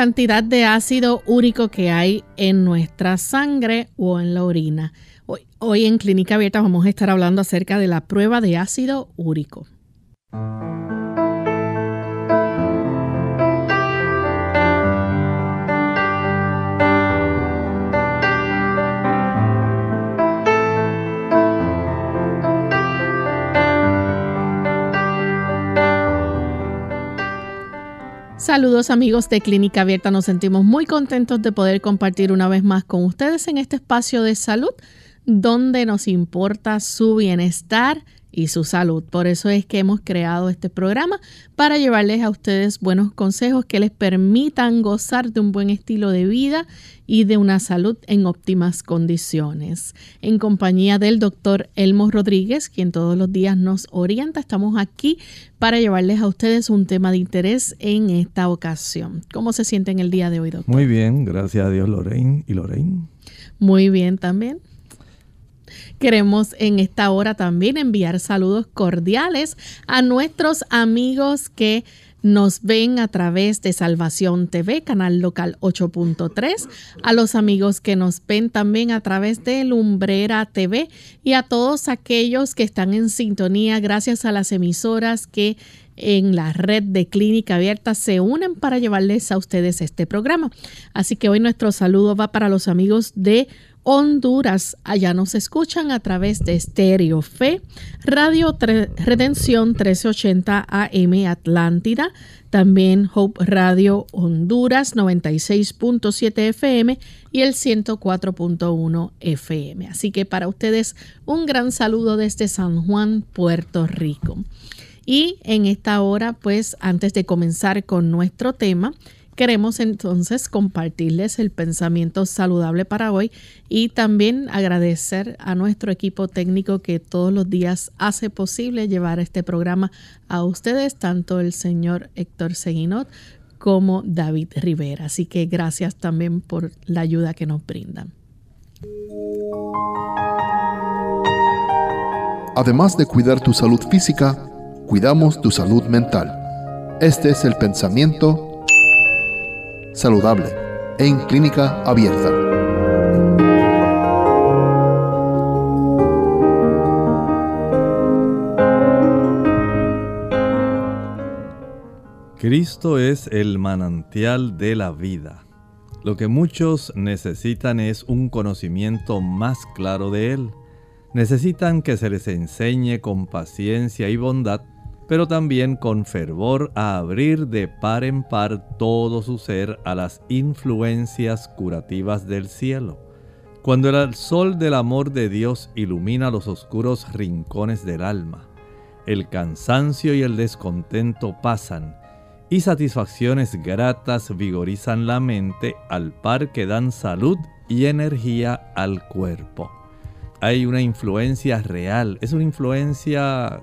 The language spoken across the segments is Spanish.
Cantidad de ácido úrico que hay en nuestra sangre o en la orina. Hoy, hoy en Clínica Abierta vamos a estar hablando acerca de la prueba de ácido úrico. Saludos amigos de Clínica Abierta, nos sentimos muy contentos de poder compartir una vez más con ustedes en este espacio de salud donde nos importa su bienestar y su salud. Por eso es que hemos creado este programa para llevarles a ustedes buenos consejos que les permitan gozar de un buen estilo de vida y de una salud en óptimas condiciones. En compañía del doctor Elmo Rodríguez, quien todos los días nos orienta, estamos aquí para llevarles a ustedes un tema de interés en esta ocasión. ¿Cómo se siente en el día de hoy, doctor? Muy bien, gracias a Dios, Lorraine y Lorraine. Muy bien también. Queremos en esta hora también enviar saludos cordiales a nuestros amigos que nos ven a través de Salvación TV, canal local 8.3, a los amigos que nos ven también a través de Lumbrera TV y a todos aquellos que están en sintonía gracias a las emisoras que en la red de Clínica Abierta se unen para llevarles a ustedes este programa. Así que hoy nuestro saludo va para los amigos de Honduras. Allá nos escuchan a través de Stereo Fe, Radio Redención 1380 AM Atlántida, también Hope Radio Honduras 96.7 FM y el 104.1 FM. Así que para ustedes un gran saludo desde San Juan, Puerto Rico. Y en esta hora, pues antes de comenzar con nuestro tema, Queremos entonces compartirles el pensamiento saludable para hoy y también agradecer a nuestro equipo técnico que todos los días hace posible llevar este programa a ustedes, tanto el señor Héctor Seguinot como David Rivera. Así que gracias también por la ayuda que nos brindan. Además de cuidar tu salud física, cuidamos tu salud mental. Este es el pensamiento saludable en clínica abierta. Cristo es el manantial de la vida. Lo que muchos necesitan es un conocimiento más claro de Él. Necesitan que se les enseñe con paciencia y bondad pero también con fervor a abrir de par en par todo su ser a las influencias curativas del cielo. Cuando el sol del amor de Dios ilumina los oscuros rincones del alma, el cansancio y el descontento pasan y satisfacciones gratas vigorizan la mente al par que dan salud y energía al cuerpo. Hay una influencia real, es una influencia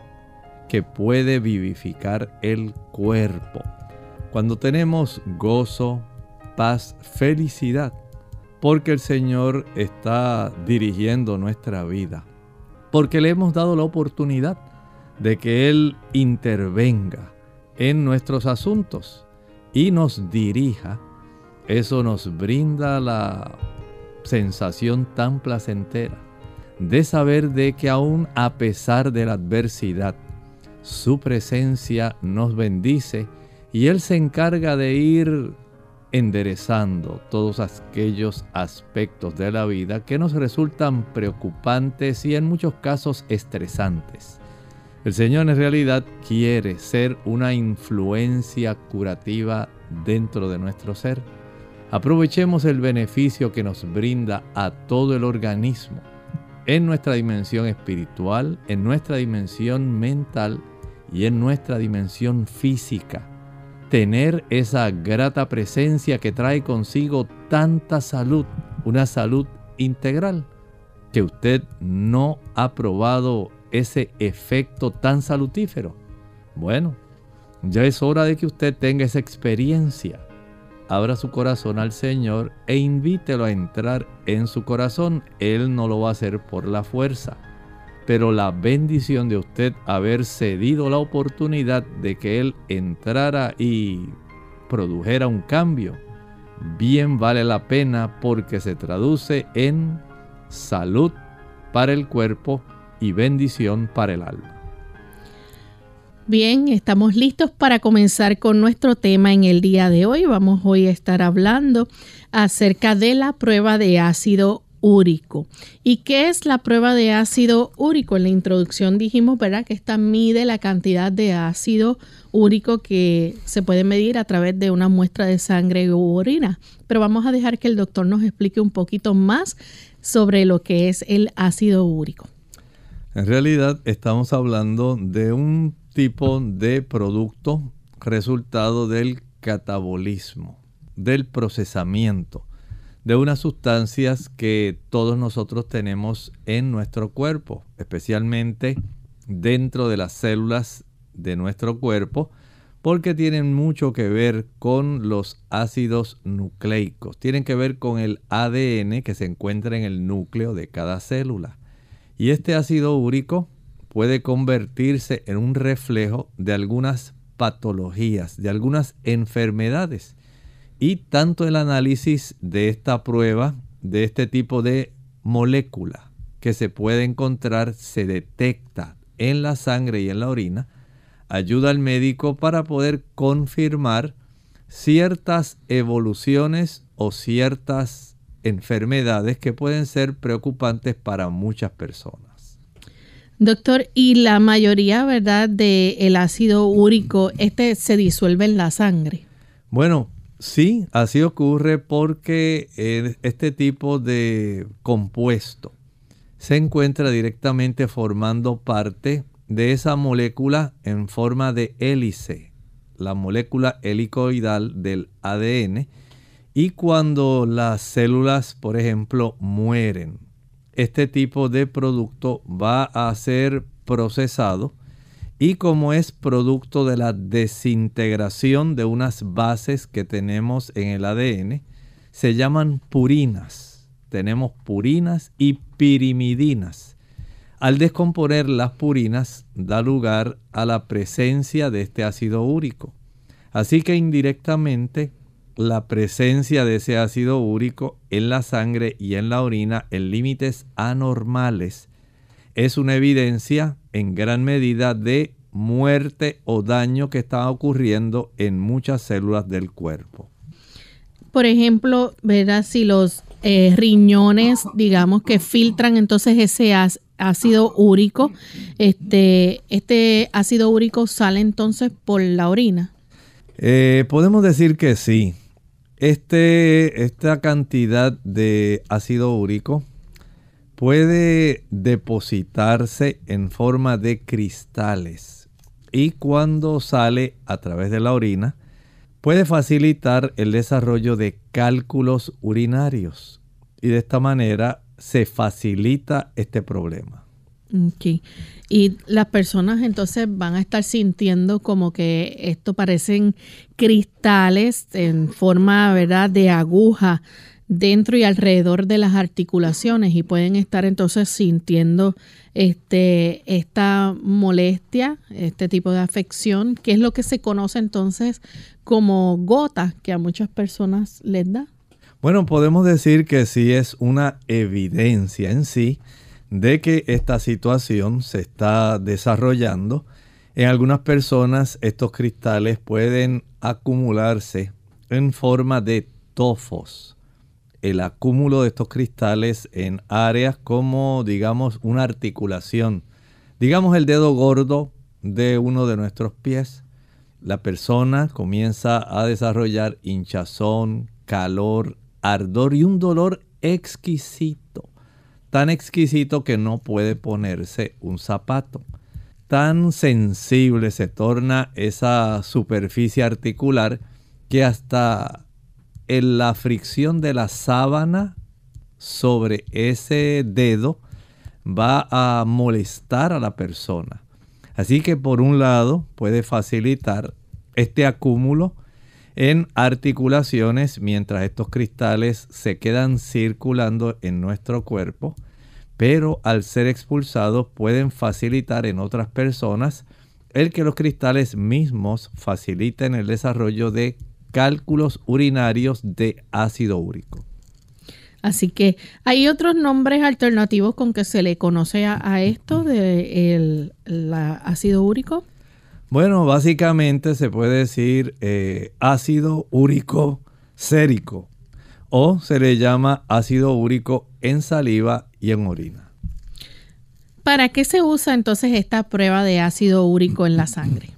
que puede vivificar el cuerpo. Cuando tenemos gozo, paz, felicidad, porque el Señor está dirigiendo nuestra vida, porque le hemos dado la oportunidad de que Él intervenga en nuestros asuntos y nos dirija, eso nos brinda la sensación tan placentera de saber de que aún a pesar de la adversidad, su presencia nos bendice y Él se encarga de ir enderezando todos aquellos aspectos de la vida que nos resultan preocupantes y en muchos casos estresantes. El Señor en realidad quiere ser una influencia curativa dentro de nuestro ser. Aprovechemos el beneficio que nos brinda a todo el organismo, en nuestra dimensión espiritual, en nuestra dimensión mental y en nuestra dimensión física. Tener esa grata presencia que trae consigo tanta salud, una salud integral, que usted no ha probado ese efecto tan salutífero. Bueno, ya es hora de que usted tenga esa experiencia abra su corazón al Señor e invítelo a entrar en su corazón. Él no lo va a hacer por la fuerza. Pero la bendición de usted haber cedido la oportunidad de que Él entrara y produjera un cambio, bien vale la pena porque se traduce en salud para el cuerpo y bendición para el alma. Bien, estamos listos para comenzar con nuestro tema en el día de hoy. Vamos hoy a estar hablando acerca de la prueba de ácido úrico. ¿Y qué es la prueba de ácido úrico? En la introducción dijimos, ¿verdad?, que esta mide la cantidad de ácido úrico que se puede medir a través de una muestra de sangre u orina. Pero vamos a dejar que el doctor nos explique un poquito más sobre lo que es el ácido úrico. En realidad estamos hablando de un tipo de producto resultado del catabolismo, del procesamiento de unas sustancias que todos nosotros tenemos en nuestro cuerpo, especialmente dentro de las células de nuestro cuerpo, porque tienen mucho que ver con los ácidos nucleicos, tienen que ver con el ADN que se encuentra en el núcleo de cada célula. Y este ácido úrico puede convertirse en un reflejo de algunas patologías, de algunas enfermedades. Y tanto el análisis de esta prueba, de este tipo de molécula que se puede encontrar, se detecta en la sangre y en la orina, ayuda al médico para poder confirmar ciertas evoluciones o ciertas enfermedades que pueden ser preocupantes para muchas personas. Doctor, y la mayoría, ¿verdad?, del ácido úrico, este se disuelve en la sangre. Bueno, sí, así ocurre porque este tipo de compuesto se encuentra directamente formando parte de esa molécula en forma de hélice, la molécula helicoidal del ADN, y cuando las células, por ejemplo, mueren este tipo de producto va a ser procesado y como es producto de la desintegración de unas bases que tenemos en el ADN, se llaman purinas. Tenemos purinas y pirimidinas. Al descomponer las purinas da lugar a la presencia de este ácido úrico. Así que indirectamente la presencia de ese ácido úrico en la sangre y en la orina en límites anormales es una evidencia en gran medida de muerte o daño que está ocurriendo en muchas células del cuerpo. Por ejemplo, ¿verdad? Si los eh, riñones, digamos, que filtran entonces ese ácido úrico, este, este ácido úrico sale entonces por la orina. Eh, podemos decir que sí. Este, esta cantidad de ácido úrico puede depositarse en forma de cristales y cuando sale a través de la orina puede facilitar el desarrollo de cálculos urinarios y de esta manera se facilita este problema. Okay. Y las personas entonces van a estar sintiendo como que esto parecen cristales en forma, ¿verdad?, de aguja dentro y alrededor de las articulaciones y pueden estar entonces sintiendo este esta molestia, este tipo de afección, que es lo que se conoce entonces como gota que a muchas personas les da. Bueno, podemos decir que sí es una evidencia en sí de que esta situación se está desarrollando. En algunas personas estos cristales pueden acumularse en forma de tofos. El acúmulo de estos cristales en áreas como, digamos, una articulación digamos el dedo gordo de uno de nuestros pies, la persona comienza a desarrollar hinchazón, calor, ardor y un dolor exquisito. Tan exquisito que no puede ponerse un zapato. Tan sensible se torna esa superficie articular que hasta en la fricción de la sábana sobre ese dedo va a molestar a la persona. Así que por un lado puede facilitar este acúmulo en articulaciones mientras estos cristales se quedan circulando en nuestro cuerpo, pero al ser expulsados pueden facilitar en otras personas el que los cristales mismos faciliten el desarrollo de cálculos urinarios de ácido úrico. Así que hay otros nombres alternativos con que se le conoce a, esto de ácido úrico. Bueno, básicamente se puede decir eh, ácido úrico sérico o se le llama ácido úrico en saliva y en orina. ¿Para qué se usa entonces esta prueba de ácido úrico en la sangre?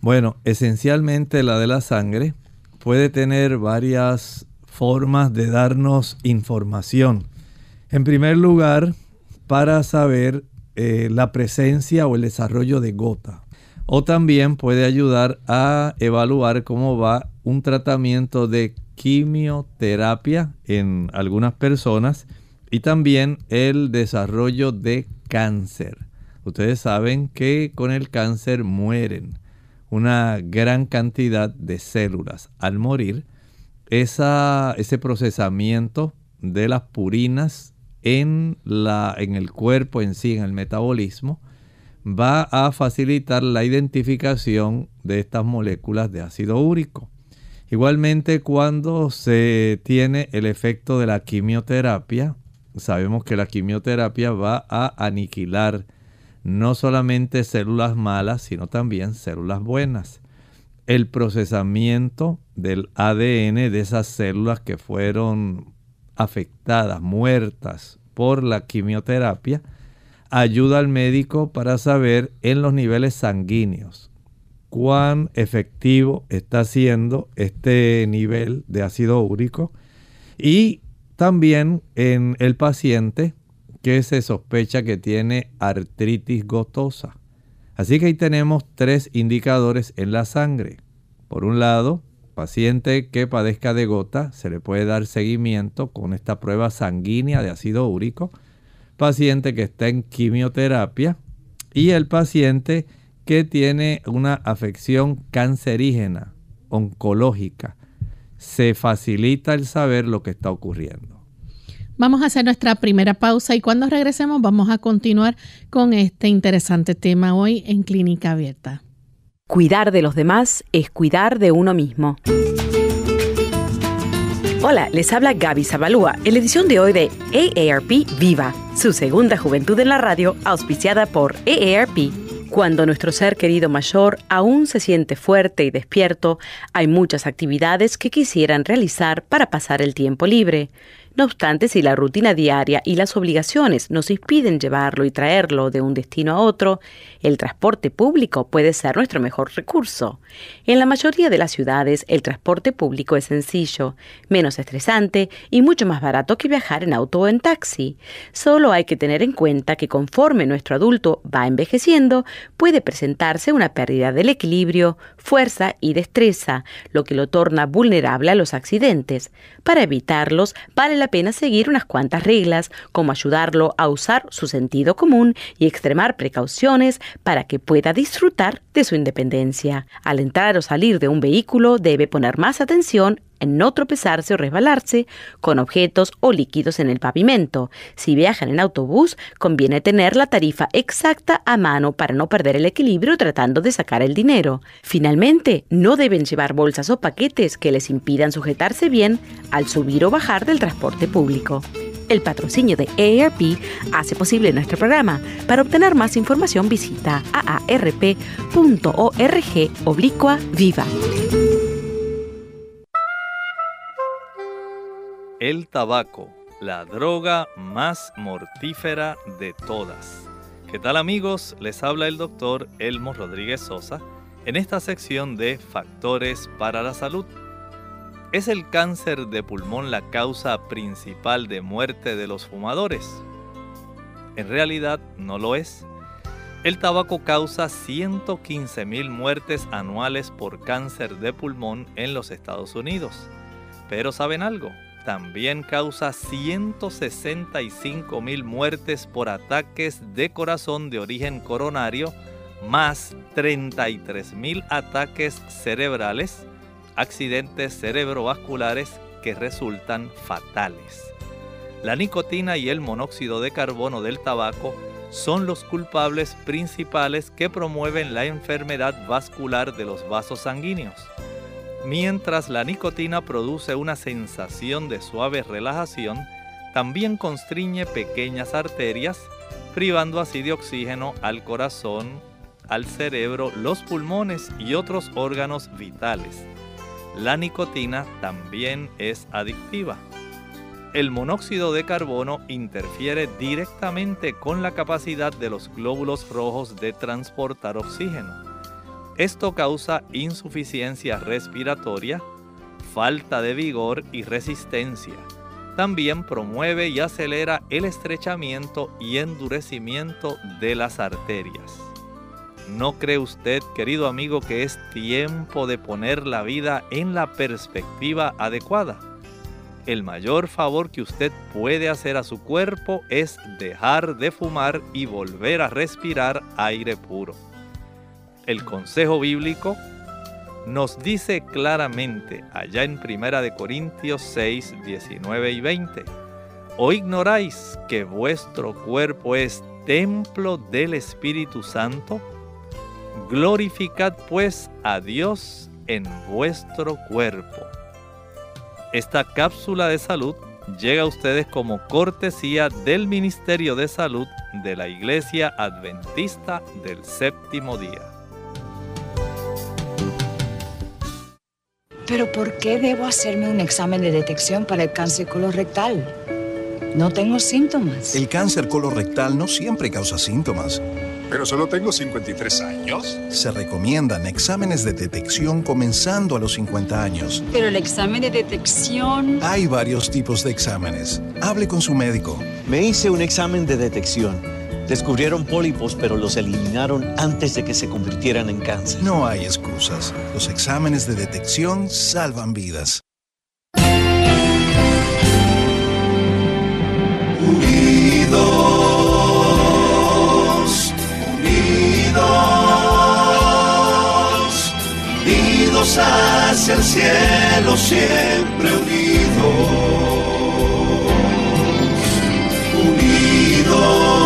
Bueno, esencialmente la de la sangre puede tener varias formas de darnos información. En primer lugar, para saber eh, la presencia o el desarrollo de gota. O también puede ayudar a evaluar cómo va un tratamiento de quimioterapia en algunas personas y también el desarrollo de cáncer. Ustedes saben que con el cáncer mueren una gran cantidad de células. Al morir, ese procesamiento de las purinas en, la, en el cuerpo en sí, en el metabolismo, va a facilitar la identificación de estas moléculas de ácido úrico. Igualmente, cuando se tiene el efecto de la quimioterapia, sabemos que la quimioterapia va a aniquilar no solamente células malas, sino también células buenas. El procesamiento del ADN de esas células que fueron afectadas, muertas por la quimioterapia, ayuda al médico para saber en los niveles sanguíneos cuán efectivo está siendo este nivel de ácido úrico y también en el paciente que se sospecha que tiene artritis gotosa. Así que ahí tenemos tres indicadores en la sangre. Por un lado, paciente que padezca de gota, se le puede dar seguimiento con esta prueba sanguínea de ácido úrico. Paciente que está en quimioterapia y el paciente que tiene una afección cancerígena, oncológica. Se facilita el saber lo que está ocurriendo. Vamos a hacer nuestra primera pausa y cuando regresemos vamos a continuar con este interesante tema hoy en Clínica Abierta. Cuidar de los demás es cuidar de uno mismo. Hola, les habla Gaby Zabalúa en la edición de hoy de AARP Viva, su segunda juventud en la radio, auspiciada por AARP. Cuando nuestro ser querido mayor aún se siente fuerte y despierto, hay muchas actividades que quisieran realizar para pasar el tiempo libre. No obstante, si la rutina diaria y las obligaciones nos impiden llevarlo y traerlo de un destino a otro, el transporte público puede ser nuestro mejor recurso. En la mayoría de las ciudades, el transporte público es sencillo, menos estresante y mucho más barato que viajar en auto o en taxi. Solo hay que tener en cuenta que conforme nuestro adulto va envejeciendo, puede presentarse una pérdida del equilibrio, fuerza y destreza, lo que lo torna vulnerable a los accidentes. Para evitarlos, vale la pena seguir unas cuantas reglas, como ayudarlo a usar su sentido común y extremar precauciones para que pueda disfrutar de su independencia. Al entrar o salir de un vehículo debe poner más atención en no tropezarse o resbalarse con objetos o líquidos en el pavimento. Si viajan en autobús, conviene tener la tarifa exacta a mano para no perder el equilibrio tratando de sacar el dinero. Finalmente, no deben llevar bolsas o paquetes que les impidan sujetarse bien al subir o bajar del transporte público. El patrocinio de AARP hace posible nuestro programa. Para obtener más información visita aarp.org oblicua viva. El tabaco, la droga más mortífera de todas. ¿Qué tal amigos? Les habla el doctor Elmo Rodríguez Sosa en esta sección de Factores para la Salud. ¿Es el cáncer de pulmón la causa principal de muerte de los fumadores? En realidad no lo es. El tabaco causa 115 mil muertes anuales por cáncer de pulmón en los Estados Unidos. Pero ¿saben algo? También causa 165 mil muertes por ataques de corazón de origen coronario, más 33 mil ataques cerebrales, accidentes cerebrovasculares que resultan fatales. La nicotina y el monóxido de carbono del tabaco son los culpables principales que promueven la enfermedad vascular de los vasos sanguíneos. Mientras la nicotina produce una sensación de suave relajación, también constriñe pequeñas arterias, privando así de oxígeno al corazón, al cerebro, los pulmones y otros órganos vitales. La nicotina también es adictiva el monóxido de carbono interfiere directamente con la capacidad de los glóbulos rojos de transportar oxígeno. Esto causa insuficiencia respiratoria, falta de vigor y resistencia. También promueve y acelera el estrechamiento y endurecimiento de las arterias. ¿No cree usted, querido amigo, que es tiempo de poner la vida en la perspectiva adecuada? el mayor favor que usted puede hacer a su cuerpo es dejar de fumar y volver a respirar aire puro. El consejo bíblico nos dice claramente allá en 1 de Corintios 6, 19 y 20, ¿o ignoráis que vuestro cuerpo es templo del Espíritu Santo? Glorificad pues a Dios en vuestro cuerpo esta cápsula de salud llega a ustedes como cortesía del Ministerio de Salud de la Iglesia Adventista del Séptimo Día. Pero ¿por qué debo hacerme un examen de detección para el cáncer colorectal? No tengo síntomas. El cáncer colorectal no siempre causa síntomas. Pero solo tengo 53 años. Se recomiendan exámenes de detección comenzando a los 50 años. Pero el examen de detección... Hay varios tipos de exámenes. Hable con su médico. Me hice un examen de detección. Descubrieron pólipos, pero los eliminaron antes de que se convirtieran en cáncer. No hay excusas. Los exámenes de detección salvan vidas. hacia el cielo siempre unidos, unidos,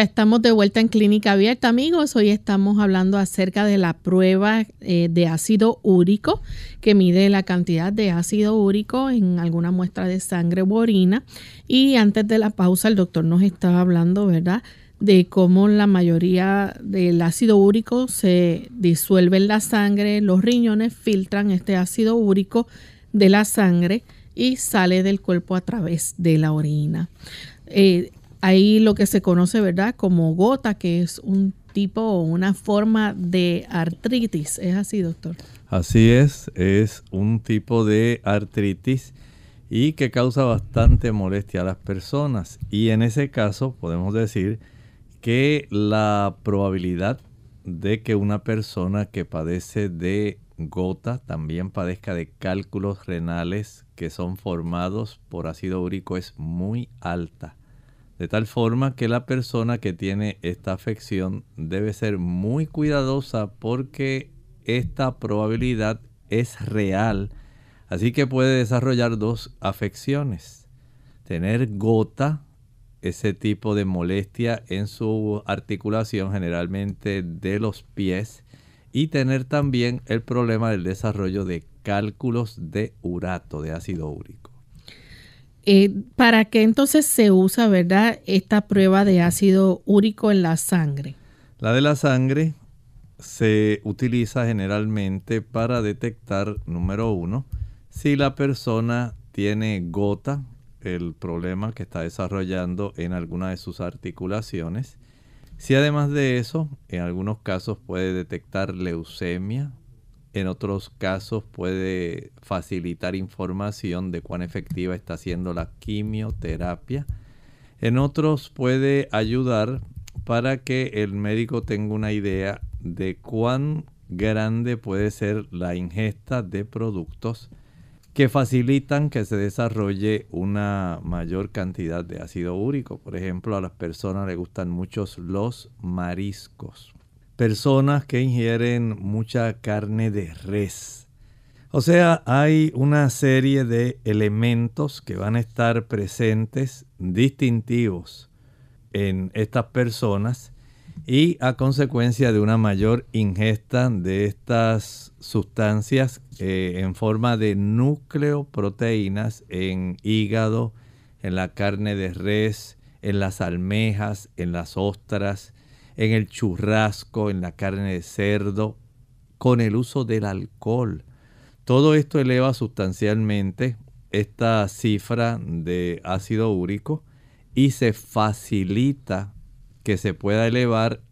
Estamos de vuelta en Clínica Abierta, amigos. Hoy estamos hablando acerca de la prueba eh, de ácido úrico que mide la cantidad de ácido úrico en alguna muestra de sangre u orina. Y antes de la pausa, el doctor nos estaba hablando, ¿verdad?, de cómo la mayoría del ácido úrico se disuelve en la sangre. Los riñones filtran este ácido úrico de la sangre y sale del cuerpo a través de la orina. Eh, hay lo que se conoce, ¿verdad?, como gota, que es un tipo o una forma de artritis. ¿Es así, doctor? Así es, es un tipo de artritis y que causa bastante molestia a las personas. Y en ese caso podemos decir que la probabilidad de que una persona que padece de gota también padezca de cálculos renales que son formados por ácido úrico es muy alta. De tal forma que la persona que tiene esta afección debe ser muy cuidadosa porque esta probabilidad es real Así que puede desarrollar dos afecciones. Tener gota, ese tipo de molestia en su articulación generalmente de los pies. Y tener también el problema del desarrollo de cálculos de urato, de ácido úrico. Eh, ¿Para qué entonces se usa, verdad, esta prueba de ácido úrico en la sangre? La de la sangre se utiliza generalmente para detectar, número uno, si la persona tiene gota, el problema que está desarrollando en alguna de sus articulaciones. Si además de eso, en algunos casos puede detectar leucemia, en otros casos puede facilitar información de cuán efectiva está siendo la quimioterapia. En otros puede ayudar para que el médico tenga una idea de cuán grande puede ser la ingesta de productos que facilitan que se desarrolle una mayor cantidad de ácido úrico. Por ejemplo, a las personas les gustan muchos los mariscos. Personas que ingieren mucha carne de res. O sea, hay una serie de elementos que van a estar presentes distintivos en estas personas y a consecuencia de una mayor ingesta de estas sustancias eh, en forma de nucleoproteínas en hígado, en la carne de res, en las almejas, en las ostras, en el churrasco, en la carne de cerdo, con el uso del alcohol. Todo esto eleva sustancialmente esta cifra de ácido úrico y se facilita que se pueda elevar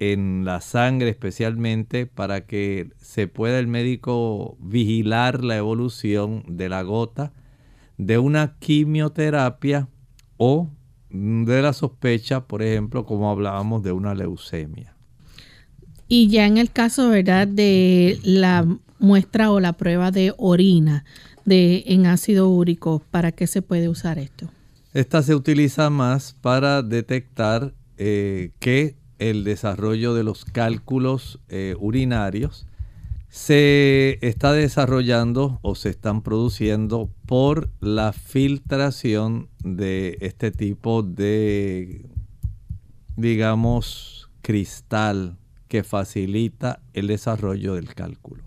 en la sangre especialmente para que se pueda el médico vigilar la evolución de la gota de una quimioterapia o de la sospecha, por ejemplo, como hablábamos de una leucemia. Y ya en el caso, ¿verdad?, de la muestra o la prueba de orina de en ácido úrico, ¿para qué se puede usar esto? Esta se utiliza más para detectar eh, que el desarrollo de los cálculos eh, urinarios se está desarrollando o se están produciendo por la filtración de este tipo de, digamos, cristal que facilita el desarrollo del cálculo.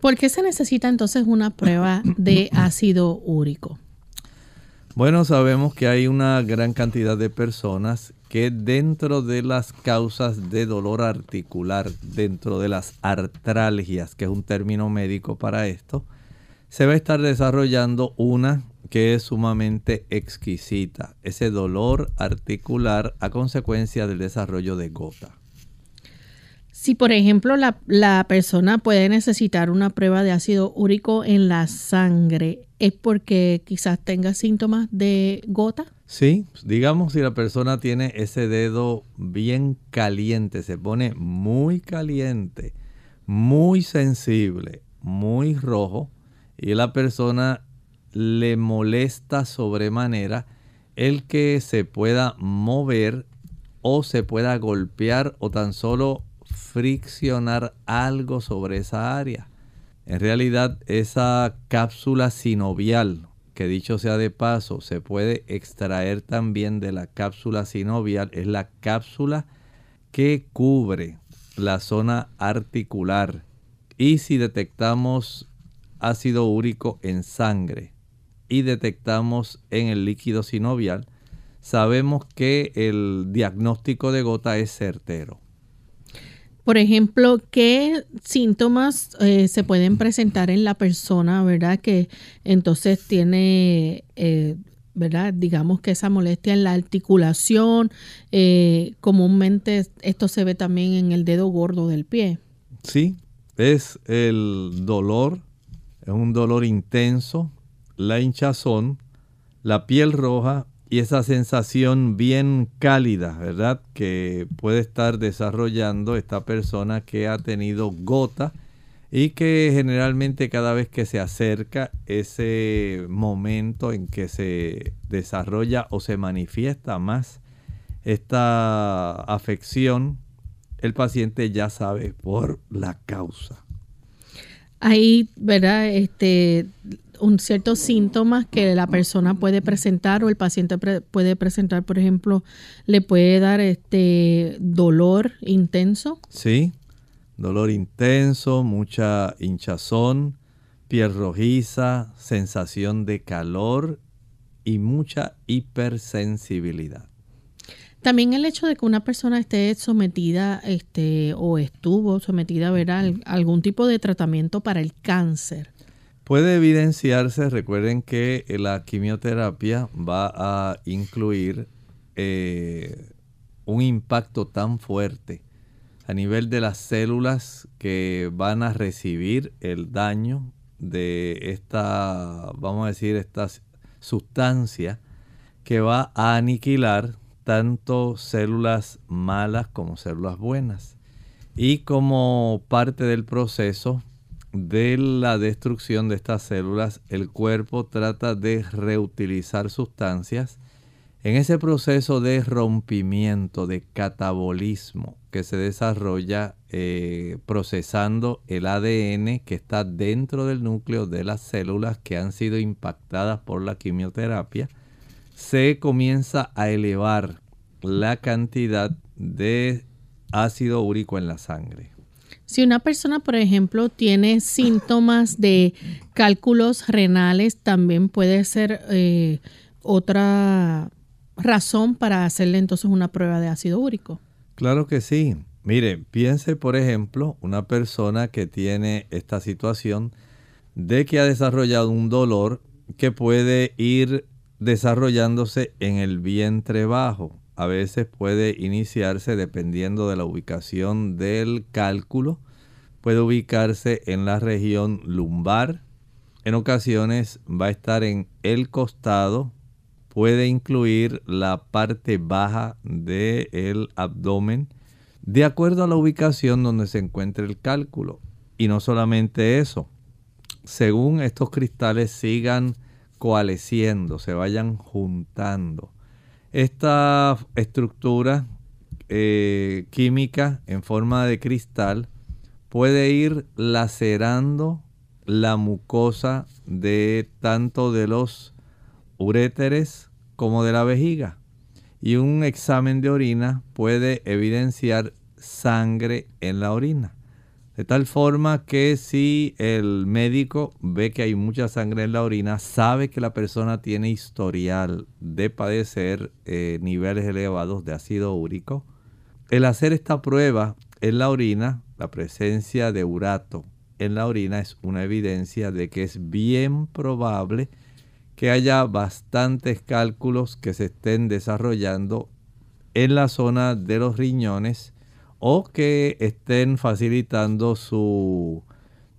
¿Por qué se necesita entonces una prueba de ácido úrico? Bueno, sabemos que hay una gran cantidad de personas que dentro de las causas de dolor articular, dentro de las artralgias, que es un término médico para esto, se va a estar desarrollando una que es sumamente exquisita, ese dolor articular a consecuencia del desarrollo de gota. Si por ejemplo la, la, persona puede necesitar una prueba de ácido úrico en la sangre, ¿es porque quizás tenga síntomas de gota? Sí, digamos si la persona tiene ese dedo bien caliente, se pone muy caliente, muy sensible, muy rojo, y la persona le molesta sobremanera el que se pueda mover o se pueda golpear o tan solo friccionar algo sobre esa área. En realidad esa cápsula sinovial, que dicho sea de paso, se puede extraer también de la cápsula sinovial, es la cápsula que cubre la zona articular. Y si detectamos ácido úrico en sangre y detectamos en el líquido sinovial, sabemos que el diagnóstico de gota es certero. Por ejemplo, ¿qué síntomas eh, se pueden presentar en la persona, verdad? Que entonces tiene, eh, ¿verdad? Digamos que esa molestia en la articulación, eh, comúnmente esto se ve también en el dedo gordo del pie. Sí, es el dolor, es un dolor intenso, la hinchazón, la piel roja y esa sensación bien cálida, ¿verdad? Que puede estar desarrollando esta persona que ha tenido gota y que generalmente cada vez que se acerca ese momento en que se desarrolla o se manifiesta más esta afección, el paciente ya sabe por la causa. Hay, ¿verdad? Este, un ciertos síntomas que la persona puede presentar o el paciente puede presentar, por ejemplo, le puede dar este dolor intenso. Sí, dolor intenso, mucha hinchazón, piel rojiza, sensación de calor y mucha hipersensibilidad. También el hecho de que una persona esté sometida este, o estuvo sometida a algún tipo de tratamiento para el cáncer. Puede evidenciarse, recuerden que la quimioterapia va a incluir eh, un impacto tan fuerte a nivel de las células que van a recibir el daño de esta, vamos a decir, esta sustancia que va a aniquilar tanto células malas como células buenas. Y como parte del proceso de la destrucción de estas células, el cuerpo trata de reutilizar sustancias en ese proceso de rompimiento, de catabolismo que se desarrolla eh, procesando el ADN que está dentro del núcleo de las células que han sido impactadas por la quimioterapia, se comienza a elevar la cantidad de ácido úrico en la sangre. Si una persona, por ejemplo, tiene síntomas de cálculos renales, también puede ser eh, otra razón para hacerle entonces una prueba de ácido úrico. Claro que sí. Mire, piense, por ejemplo, una persona que tiene esta situación de que ha desarrollado un dolor que puede ir desarrollándose en el vientre bajo a veces puede iniciarse dependiendo de la ubicación del cálculo. Puede ubicarse en la región lumbar. En ocasiones va a estar en el costado. Puede incluir la parte baja del abdomen. De acuerdo a la ubicación donde se encuentre el cálculo. Y no solamente eso. Según estos cristales sigan coalesciendo, se vayan juntando esta estructura eh, química en forma de cristal puede ir lacerando la mucosa de tanto de los uréteres como de la vejiga. Y un examen de orina puede evidenciar sangre en la orina. De tal forma que si el médico ve que hay mucha sangre en la orina, sabe que la persona tiene historial de padecer eh, niveles elevados de ácido úrico. El hacer esta prueba en la orina, la presencia de urato en la orina es una evidencia de que es bien probable que haya bastantes cálculos que se estén desarrollando en la zona de los riñones o que estén facilitando su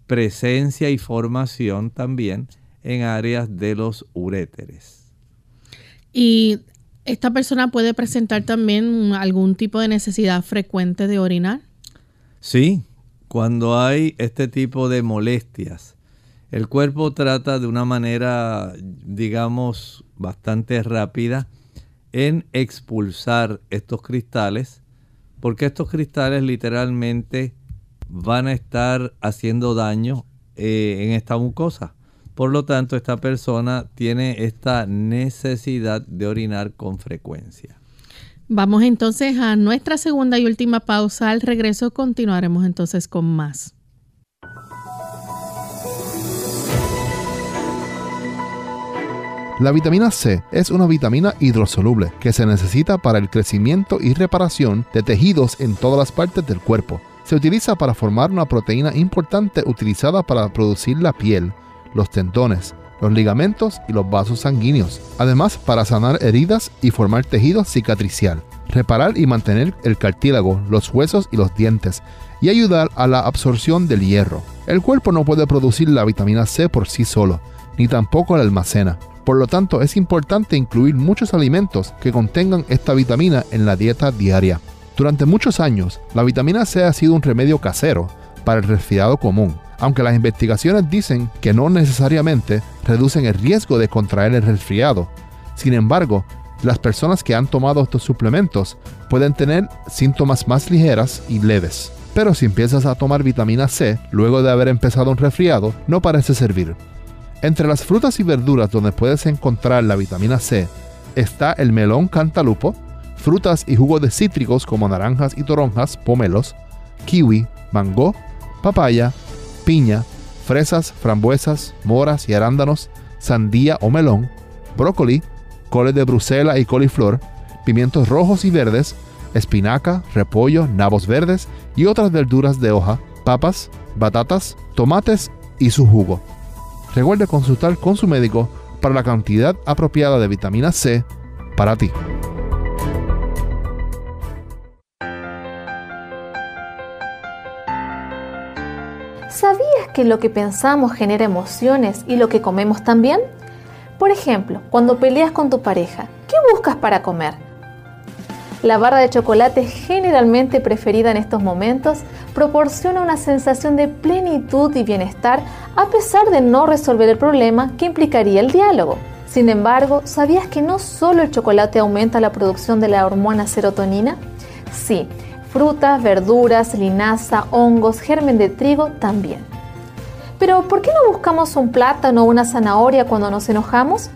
presencia y formación también en áreas de los uréteres. Y esta persona puede presentar también algún tipo de necesidad frecuente de orinar. Sí, cuando hay este tipo de molestias, el cuerpo trata de una manera, digamos, bastante rápida en expulsar estos cristales porque estos cristales literalmente van a estar haciendo daño eh, en esta mucosa. Por lo tanto, esta persona tiene esta necesidad de orinar con frecuencia. Vamos entonces a nuestra segunda y última pausa. Al regreso continuaremos entonces con más. La vitamina C es una vitamina hidrosoluble que se necesita para el crecimiento y reparación de tejidos en todas las partes del cuerpo. Se utiliza para formar una proteína importante utilizada para producir la piel, los tendones, los ligamentos y los vasos sanguíneos. Además, para sanar heridas y formar tejido cicatricial, reparar y mantener el cartílago, los huesos y los dientes, y ayudar a la absorción del hierro. El cuerpo no puede producir la vitamina C por sí solo, ni tampoco la almacena. Por lo tanto, es importante incluir muchos alimentos que contengan esta vitamina en la dieta diaria. Durante muchos años, la vitamina C ha sido un remedio casero para el resfriado común, aunque las investigaciones dicen que no necesariamente reducen el riesgo de contraer el resfriado. Sin embargo, las personas que han tomado estos suplementos pueden tener síntomas más ligeras y leves. Pero si empiezas a tomar vitamina C luego de haber empezado un resfriado, no parece servir. Entre las frutas y verduras donde puedes encontrar la vitamina C está el melón cantalupo, frutas y jugos de cítricos como naranjas y toronjas, pomelos, kiwi, mango, papaya, piña, fresas, frambuesas, moras y arándanos, sandía o melón, brócoli, coles de Bruselas y coliflor, pimientos rojos y verdes, espinaca, repollo, nabos verdes y otras verduras de hoja, papas, batatas, tomates y su jugo. Recuerde consultar con su médico para la cantidad apropiada de vitamina C para ti. ¿Sabías que lo que pensamos genera emociones y lo que comemos también? Por ejemplo, cuando peleas con tu pareja, ¿qué buscas para comer? La barra de chocolate generalmente preferida en estos momentos proporciona una sensación de plenitud y bienestar a pesar de no resolver el problema que implicaría el diálogo. Sin embargo, ¿sabías que no solo el chocolate aumenta la producción de la hormona serotonina? Sí, frutas, verduras, linaza, hongos, germen de trigo también. Pero ¿por qué no buscamos un plátano o una zanahoria cuando nos enojamos?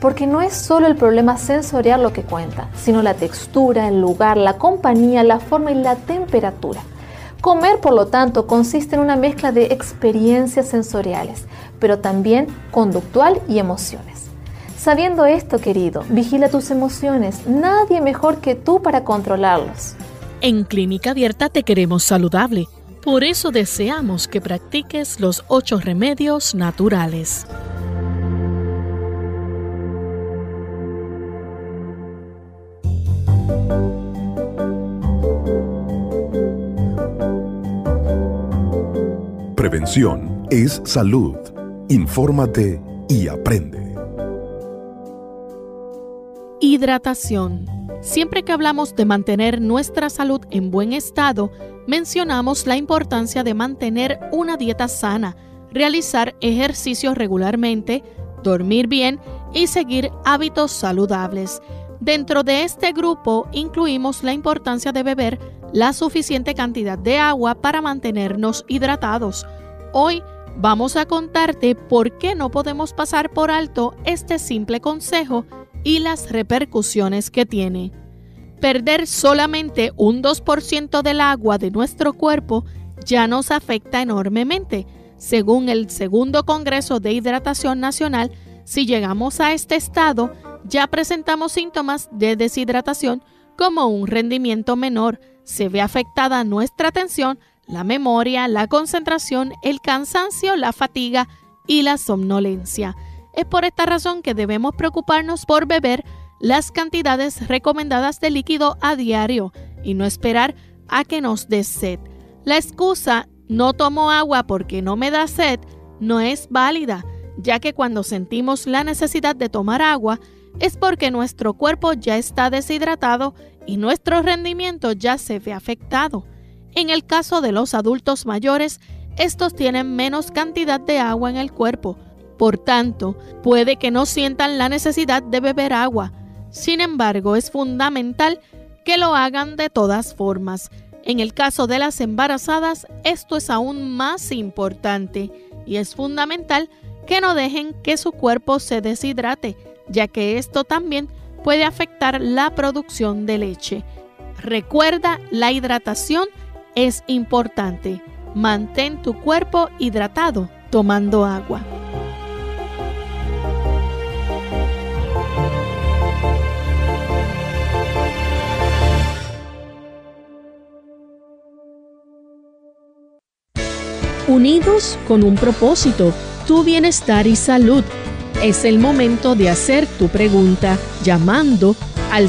Porque no es solo el problema sensorial lo que cuenta, sino la textura, el lugar, la compañía, la forma y la temperatura. Comer, por lo tanto, consiste en una mezcla de experiencias sensoriales, pero también conductual y emociones. Sabiendo esto, querido, vigila tus emociones. Nadie mejor que tú para controlarlos. En Clínica Abierta te queremos saludable. Por eso deseamos que practiques los ocho remedios naturales. Prevención es salud. Infórmate y aprende. Hidratación. Siempre que hablamos de mantener nuestra salud en buen estado, mencionamos la importancia de mantener una dieta sana, realizar ejercicios regularmente, dormir bien y seguir hábitos saludables. Dentro de este grupo incluimos la importancia de beber la suficiente cantidad de agua para mantenernos hidratados. Hoy vamos a contarte por qué no podemos pasar por alto este simple consejo y las repercusiones que tiene. Perder solamente un 2% del agua de nuestro cuerpo ya nos afecta enormemente. Según el segundo Congreso de Hidratación Nacional, si llegamos a este estado, ya presentamos síntomas de deshidratación como un rendimiento menor. Se ve afectada nuestra atención, la memoria, la concentración, el cansancio, la fatiga y la somnolencia. Es por esta razón que debemos preocuparnos por beber las cantidades recomendadas de líquido a diario y no esperar a que nos dé sed. La excusa no tomo agua porque no me da sed no es válida, ya que cuando sentimos la necesidad de tomar agua es porque nuestro cuerpo ya está deshidratado y nuestro rendimiento ya se ve afectado. En el caso de los adultos mayores, estos tienen menos cantidad de agua en el cuerpo, por tanto, puede que no sientan la necesidad de beber agua. Sin embargo, es fundamental que lo hagan de todas formas. En el caso de las embarazadas, esto es aún más importante y es fundamental que no dejen que su cuerpo se deshidrate, ya que esto también puede afectar la producción de leche. Recuerda, la hidratación es importante. Mantén tu cuerpo hidratado tomando agua. Unidos con un propósito, tu bienestar y salud. Es el momento de hacer tu pregunta llamando al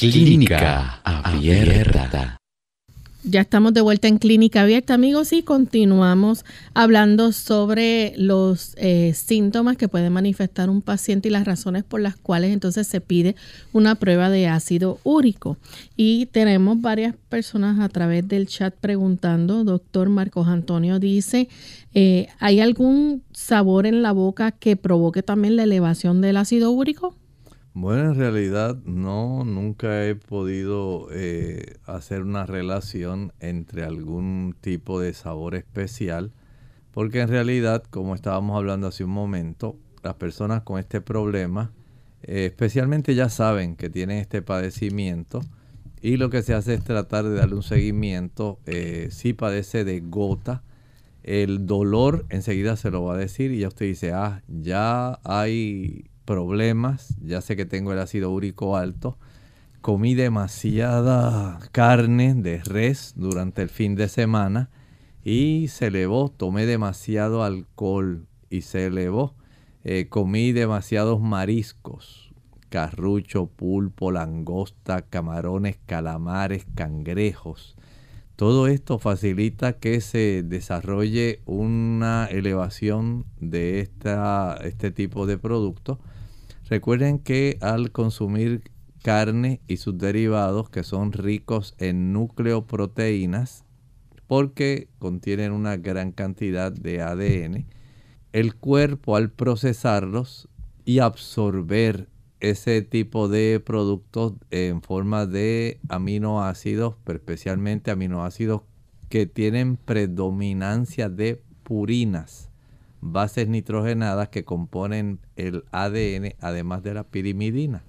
Clínica Abierta. Ya estamos de vuelta en Clínica Abierta, amigos, y continuamos hablando sobre los eh, síntomas que puede manifestar un paciente y las razones por las cuales entonces se pide una prueba de ácido úrico. Y tenemos varias personas a través del chat preguntando, doctor Marcos Antonio dice, eh, ¿hay algún sabor en la boca que provoque también la elevación del ácido úrico? Bueno, en realidad no, nunca he podido eh, hacer una relación entre algún tipo de sabor especial, porque en realidad, como estábamos hablando hace un momento, las personas con este problema, eh, especialmente ya saben que tienen este padecimiento y lo que se hace es tratar de darle un seguimiento. Eh, si padece de gota, el dolor enseguida se lo va a decir y ya usted dice, ah, ya hay problemas, ya sé que tengo el ácido úrico alto, comí demasiada carne de res durante el fin de semana y se elevó, tomé demasiado alcohol y se elevó, eh, comí demasiados mariscos, carrucho, pulpo, langosta, camarones, calamares, cangrejos. Todo esto facilita que se desarrolle una elevación de esta, este tipo de productos Recuerden que al consumir carne y sus derivados que son ricos en nucleoproteínas, porque contienen una gran cantidad de ADN, el cuerpo al procesarlos y absorber ese tipo de productos en forma de aminoácidos, especialmente aminoácidos que tienen predominancia de purinas bases nitrogenadas que componen el ADN, además de la pirimidina.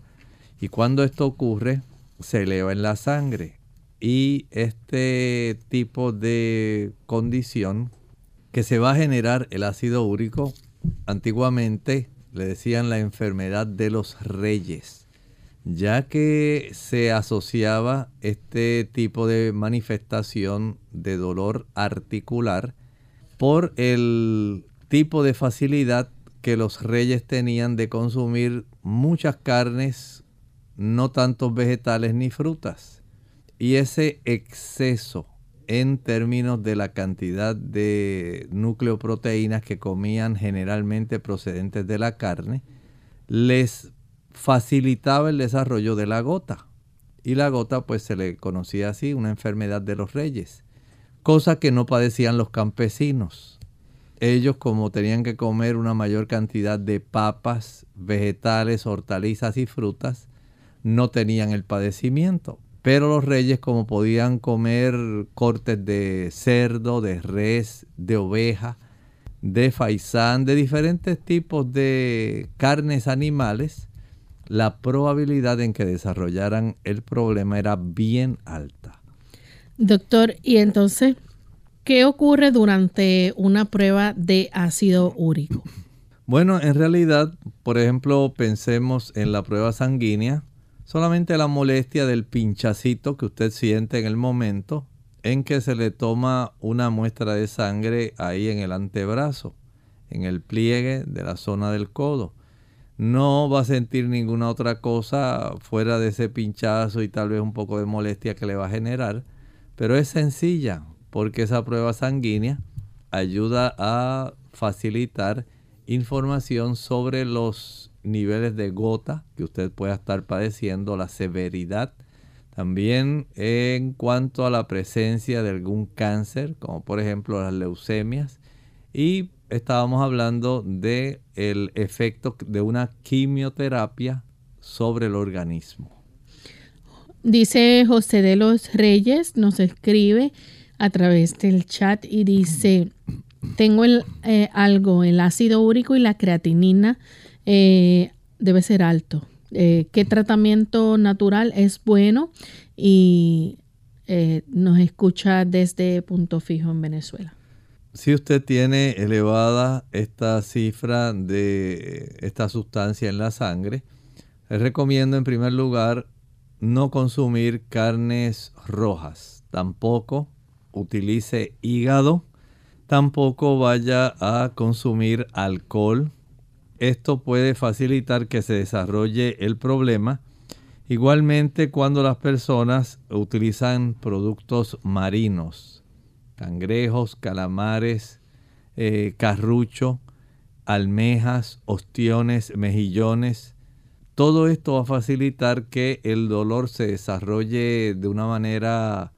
Y cuando esto ocurre, se eleva en la sangre. Y este tipo de condición que se va a generar el ácido úrico, antiguamente le decían la enfermedad de los reyes, ya que se asociaba este tipo de manifestación de dolor articular por el tipo de facilidad que los reyes tenían de consumir muchas carnes, no tantos vegetales ni frutas. Y ese exceso en términos de la cantidad de nucleoproteínas que comían generalmente procedentes de la carne, les facilitaba el desarrollo de la gota. Y la gota pues se le conocía así, una enfermedad de los reyes, cosa que no padecían los campesinos ellos como tenían que comer una mayor cantidad de papas, vegetales, hortalizas y frutas, no tenían el padecimiento. Pero los reyes como podían comer cortes de cerdo, de res, de oveja, de faisán, de diferentes tipos de carnes animales, la probabilidad en que desarrollaran el problema era bien alta. Doctor, y entonces ¿Qué ocurre durante una prueba de ácido úrico? Bueno, en realidad, por ejemplo, pensemos en la prueba sanguínea, solamente la molestia del pinchacito que usted siente en el momento en que se le toma una muestra de sangre ahí en el antebrazo, en el pliegue de la zona del codo. No va a sentir ninguna otra cosa fuera de ese pinchazo y tal vez un poco de molestia que le va a generar, pero es sencilla porque esa prueba sanguínea ayuda a facilitar información sobre los niveles de gota que usted pueda estar padeciendo, la severidad. También en cuanto a la presencia de algún cáncer, como por ejemplo las leucemias. Y estábamos hablando de el efecto de una quimioterapia sobre el organismo. Dice José de los Reyes, nos escribe, a través del chat y dice, tengo el, eh, algo, el ácido úrico y la creatinina eh, debe ser alto. Eh, ¿Qué tratamiento natural es bueno? Y nos escucha desde Punto Fijo en Venezuela. Si usted tiene elevada esta cifra de esta sustancia en la sangre, recomiendo en primer lugar no consumir carnes rojas, tampoco utilice hígado, tampoco vaya a consumir alcohol. Esto puede facilitar que se desarrolle el problema Igualmente cuando las personas utilizan productos marinos, cangrejos, calamares, eh, carrucho, almejas, ostiones, mejillones, todo esto va a facilitar que el dolor se desarrolle de una manera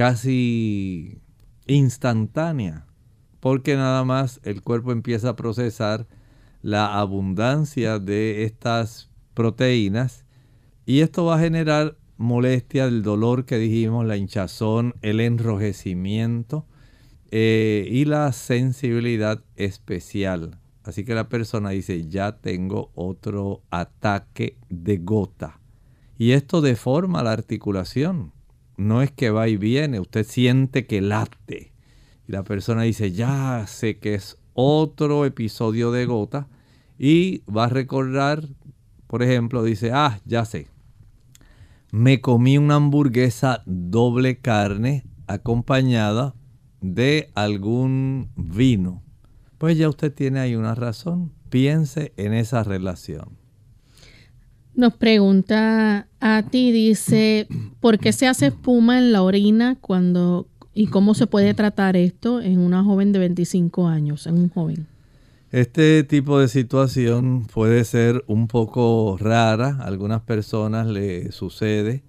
casi instantánea, porque nada más el cuerpo empieza a procesar la abundancia de estas proteínas y esto va a generar molestia, el dolor que dijimos, la hinchazón, el enrojecimiento eh, y la sensibilidad especial. Así que la persona dice, ya tengo otro ataque de gota. Y esto deforma la articulación. No es que va y viene, usted siente que late. Y la persona dice, ya sé que es otro episodio de gota. Y va a recordar, por ejemplo, dice, ah, ya sé. Me comí una hamburguesa doble carne acompañada de algún vino pues ya usted tiene ahí una razón. Piense en esa relación. Nos pregunta a ti, dice, ¿por qué se hace espuma en la orina cuando y cómo se puede tratar esto en una joven de 25 años, en un joven? Este tipo de situación puede ser un poco rara, a algunas personas le sucede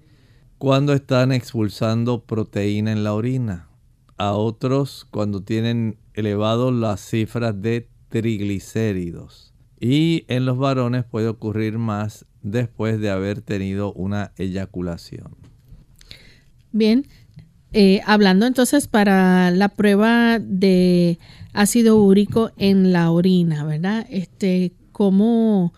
cuando están expulsando proteína en la orina, a otros cuando tienen elevado las cifras de triglicéridos. Y en los varones puede ocurrir más después de haber tenido una eyaculación. Bien, eh, hablando entonces para la prueba de ácido úrico en la orina, ¿verdad? Este, ¿cómo,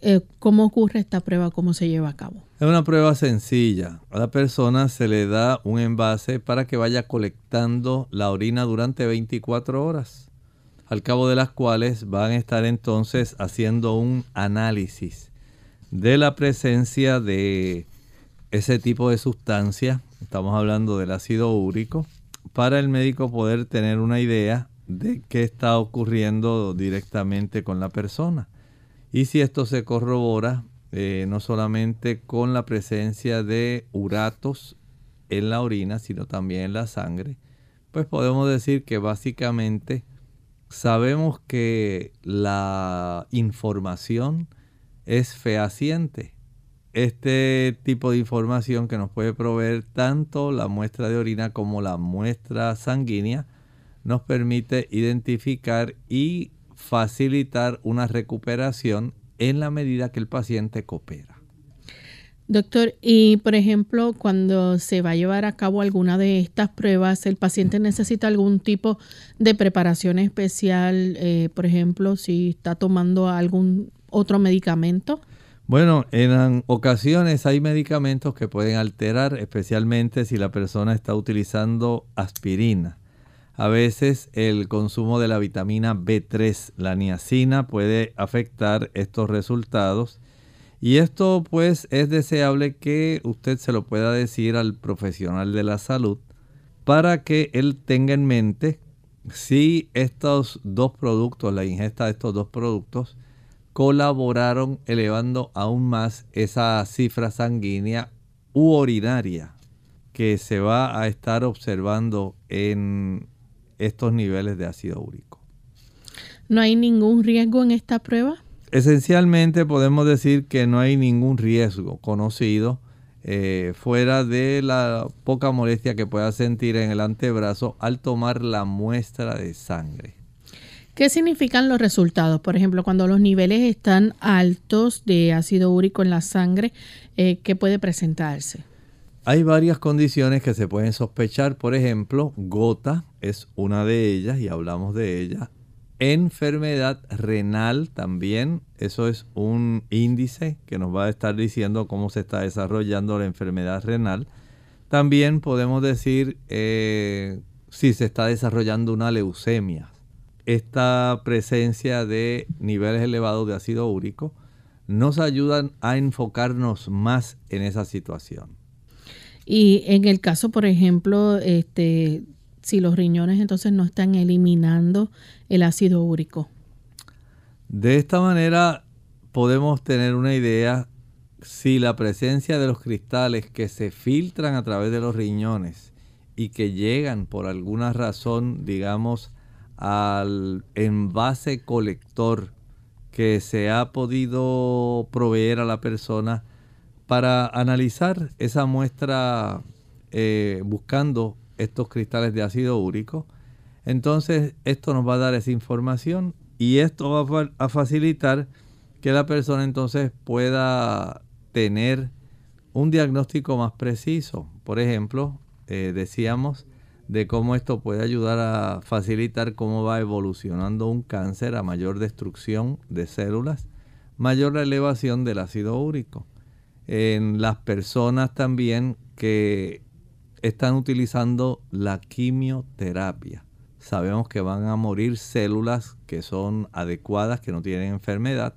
eh, ¿Cómo ocurre esta prueba? ¿Cómo se lleva a cabo? Es una prueba sencilla. A la persona se le da un envase para que vaya colectando la orina durante 24 horas, al cabo de las cuales van a estar entonces haciendo un análisis de la presencia de ese tipo de sustancia, estamos hablando del ácido úrico, para el médico poder tener una idea de qué está ocurriendo directamente con la persona. Y si esto se corrobora, eh, no solamente con la presencia de uratos en la orina, sino también en la sangre, pues podemos decir que básicamente sabemos que la información es fehaciente. Este tipo de información que nos puede proveer tanto la muestra de orina como la muestra sanguínea nos permite identificar y facilitar una recuperación en la medida que el paciente coopera. Doctor, y por ejemplo, cuando se va a llevar a cabo alguna de estas pruebas, ¿el paciente necesita algún tipo de preparación especial? Eh, por ejemplo, si está tomando algún otro medicamento. Bueno, en ocasiones hay medicamentos que pueden alterar, especialmente si la persona está utilizando aspirina. A veces el consumo de la vitamina B3, la niacina, puede afectar estos resultados. Y esto pues es deseable que usted se lo pueda decir al profesional de la salud para que él tenga en mente si estos dos productos, la ingesta de estos dos productos, colaboraron elevando aún más esa cifra sanguínea u urinaria que se va a estar observando en estos niveles de ácido úrico. ¿No hay ningún riesgo en esta prueba? Esencialmente podemos decir que no hay ningún riesgo conocido eh, fuera de la poca molestia que pueda sentir en el antebrazo al tomar la muestra de sangre. ¿Qué significan los resultados? Por ejemplo, cuando los niveles están altos de ácido úrico en la sangre, eh, ¿qué puede presentarse? Hay varias condiciones que se pueden sospechar, por ejemplo, gota es una de ellas y hablamos de ella. Enfermedad renal también, eso es un índice que nos va a estar diciendo cómo se está desarrollando la enfermedad renal. También podemos decir eh, si se está desarrollando una leucemia. Esta presencia de niveles elevados de ácido úrico nos ayudan a enfocarnos más en esa situación. Y en el caso, por ejemplo, este, si los riñones entonces no están eliminando el ácido úrico. De esta manera podemos tener una idea si la presencia de los cristales que se filtran a través de los riñones y que llegan por alguna razón, digamos, al envase colector que se ha podido proveer a la persona para analizar esa muestra eh, buscando estos cristales de ácido úrico. Entonces esto nos va a dar esa información y esto va a facilitar que la persona entonces pueda tener un diagnóstico más preciso. Por ejemplo, eh, decíamos de cómo esto puede ayudar a facilitar cómo va evolucionando un cáncer a mayor destrucción de células, mayor elevación del ácido úrico. En las personas también que están utilizando la quimioterapia. Sabemos que van a morir células que son adecuadas, que no tienen enfermedad.